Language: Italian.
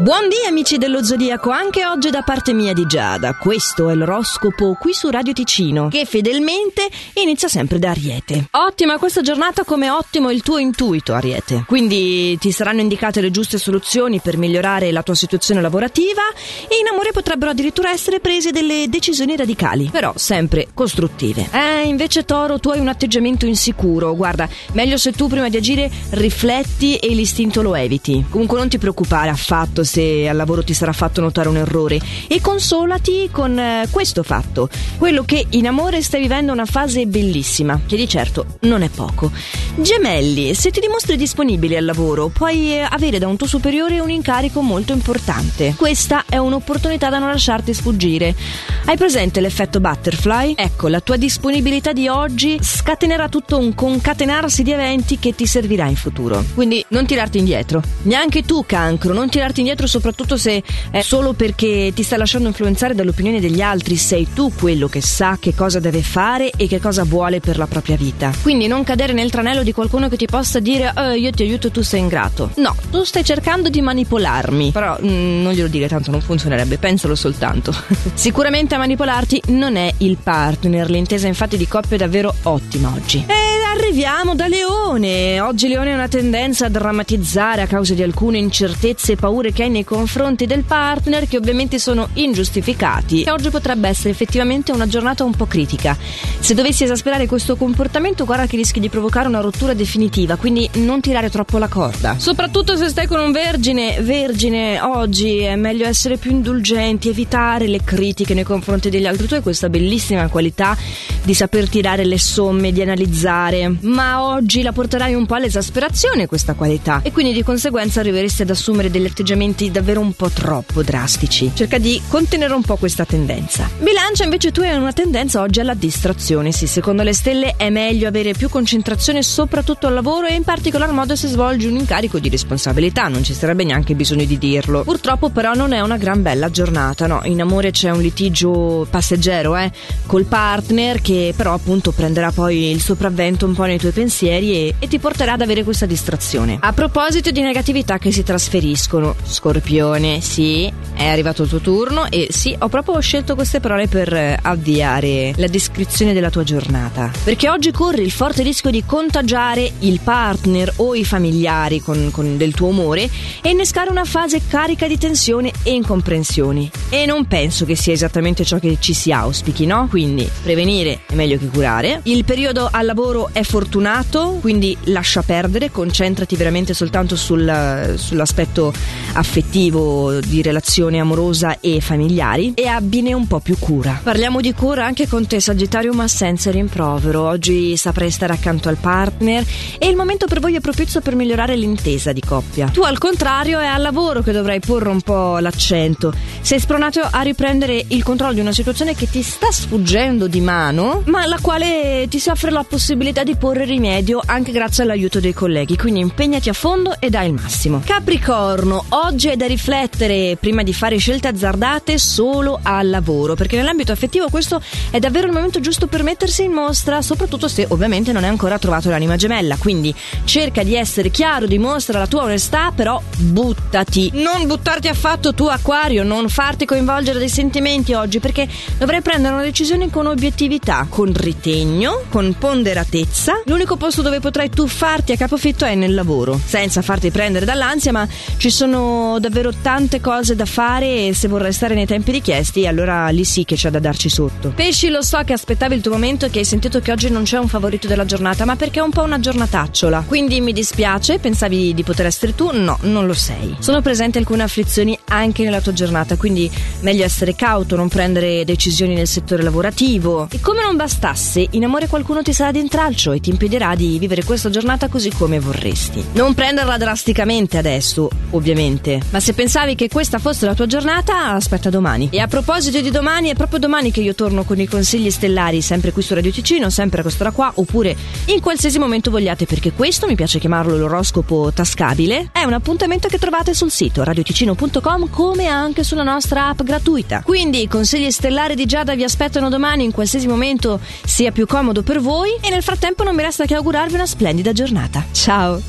Buondì amici dello Zodiaco, anche oggi da parte mia di Giada. Questo è l'oroscopo qui su Radio Ticino, che fedelmente inizia sempre da Ariete. Ottima questa giornata come ottimo il tuo intuito, Ariete. Quindi ti saranno indicate le giuste soluzioni per migliorare la tua situazione lavorativa e in amore potrebbero addirittura essere prese delle decisioni radicali, però sempre costruttive. Eh, invece Toro, tu hai un atteggiamento insicuro. Guarda, meglio se tu prima di agire rifletti e l'istinto lo eviti. Comunque non ti preoccupare affatto se al lavoro ti sarà fatto notare un errore e consolati con eh, questo fatto, quello che in amore stai vivendo una fase bellissima, che di certo non è poco. Gemelli, se ti dimostri disponibile al lavoro, puoi eh, avere da un tuo superiore un incarico molto importante. Questa è un'opportunità da non lasciarti sfuggire. Hai presente l'effetto butterfly? Ecco, la tua disponibilità di oggi scatenerà tutto un concatenarsi di eventi che ti servirà in futuro. Quindi non tirarti indietro. Neanche tu, cancro, non tirarti indietro soprattutto se è solo perché ti stai lasciando influenzare dall'opinione degli altri. Sei tu quello che sa che cosa deve fare e che cosa vuole per la propria vita. Quindi non cadere nel tranello di qualcuno che ti possa dire oh, io ti aiuto, tu sei ingrato. No, tu stai cercando di manipolarmi. Però mm, non glielo dire, tanto non funzionerebbe, pensalo soltanto. Sicuramente a manipolarti non è il partner. L'intesa infatti di coppia è davvero ottima oggi. E arriviamo da Leone. Oggi Leone ha una tendenza a drammatizzare a causa di alcune incertezze e paure che hai nei confronti del partner, che ovviamente sono ingiustificati. E oggi potrebbe essere effettivamente una giornata un po' critica. Se dovessi esasperare questo comportamento, guarda che rischi di provocare una rottura definitiva, quindi non tirare troppo la corda. Soprattutto se stai con un vergine, vergine, oggi è meglio essere più indulgenti, evitare le critiche nei confronti degli altri. Tu hai questa bellissima qualità di saper tirare le somme, di analizzare, ma oggi la porterai un po' all'esasperazione questa qualità e quindi di conseguenza arriveresti ad assumere degli atteggiamenti davvero un po' troppo drastici. Cerca di contenere un po' questa tendenza. Bilancia invece tu hai una tendenza oggi alla distrazione, sì, secondo le stelle è meglio avere più concentrazione soprattutto al lavoro e in particolar modo se svolgi un incarico di responsabilità, non ci sarebbe neanche bisogno di dirlo. Purtroppo però non è una gran bella giornata, no, in amore c'è un litigio passeggero, eh, col partner che però appunto prenderà poi il sopravvento un po' nei tuoi pensieri e, e ti porterà ad avere questa distrazione. A proposito di negatività che si trasferiscono, Scorpione, sì, è arrivato il tuo turno e sì, ho proprio scelto queste parole per eh, avviare la descrizione della tua giornata. Perché oggi corri il forte rischio di contagiare il partner o i familiari con, con del tuo umore e innescare una fase carica di tensione e incomprensioni. E non penso che sia esattamente ciò che ci si auspichi, no? Quindi prevenire è meglio che curare. Il periodo al lavoro è fortunato, quindi lascia perdere, concentrati veramente soltanto sul, sull'aspetto affettivo di relazione amorosa e familiari e abbine un po' più cura. Parliamo di cura anche con te Sagittario ma senza rimprovero. Oggi saprai stare accanto al partner e il momento per voi è propizio per migliorare l'intesa di coppia. Tu al contrario è al lavoro che dovrai porre un po' l'accento. Sei spronato a riprendere il controllo di una situazione che ti sta sfuggendo di mano, ma alla quale ti si offre la possibilità di porre rimedio anche grazie all'aiuto dei colleghi. Quindi impegnati a fondo e dai il massimo. Capricorno, oggi è da riflettere prima di fare scelte azzardate solo al lavoro, perché nell'ambito affettivo questo è davvero il momento giusto per mettersi in mostra, soprattutto se ovviamente non hai ancora trovato l'anima gemella. Quindi cerca di essere chiaro, dimostra la tua onestà, però buttati. Non buttarti affatto tu acquario, non farti coinvolgere dai sentimenti oggi, perché dovrai prendere una decisione con obiettività, con ritegno, con ponderatezza. L'unico posto dove potrai tuffarti a capofitto è nel lavoro, senza farti prendere dall'ansia, ma ci sono davvero tante cose da fare e se vorrai stare nei tempi richiesti, allora lì sì che c'è da darci sotto. Pesci, lo so che aspettavi il tuo momento e che hai sentito che oggi non c'è un favorito della giornata, ma perché è un po' una giornatacciola. Quindi mi dispiace, pensavi di poter essere tu? No, non lo sei. Sono presenti alcune afflizioni anche nella tua giornata, quindi meglio essere cauto, non prendere decisioni nel settore lavorativo. E come non bastasse, in amore qualcuno ti sarà d'intralcio ti impedirà di vivere questa giornata così come vorresti. Non prenderla drasticamente adesso, ovviamente, ma se pensavi che questa fosse la tua giornata, aspetta domani. E a proposito di domani, è proprio domani che io torno con i consigli stellari, sempre qui su Radio Ticino, sempre a quest'ora qua, oppure in qualsiasi momento vogliate, perché questo, mi piace chiamarlo l'oroscopo tascabile, è un appuntamento che trovate sul sito radioticino.com come anche sulla nostra app gratuita. Quindi i consigli stellari di Giada vi aspettano domani in qualsiasi momento sia più comodo per voi e nel frattempo non mi resta che augurarvi una splendida giornata. Ciao!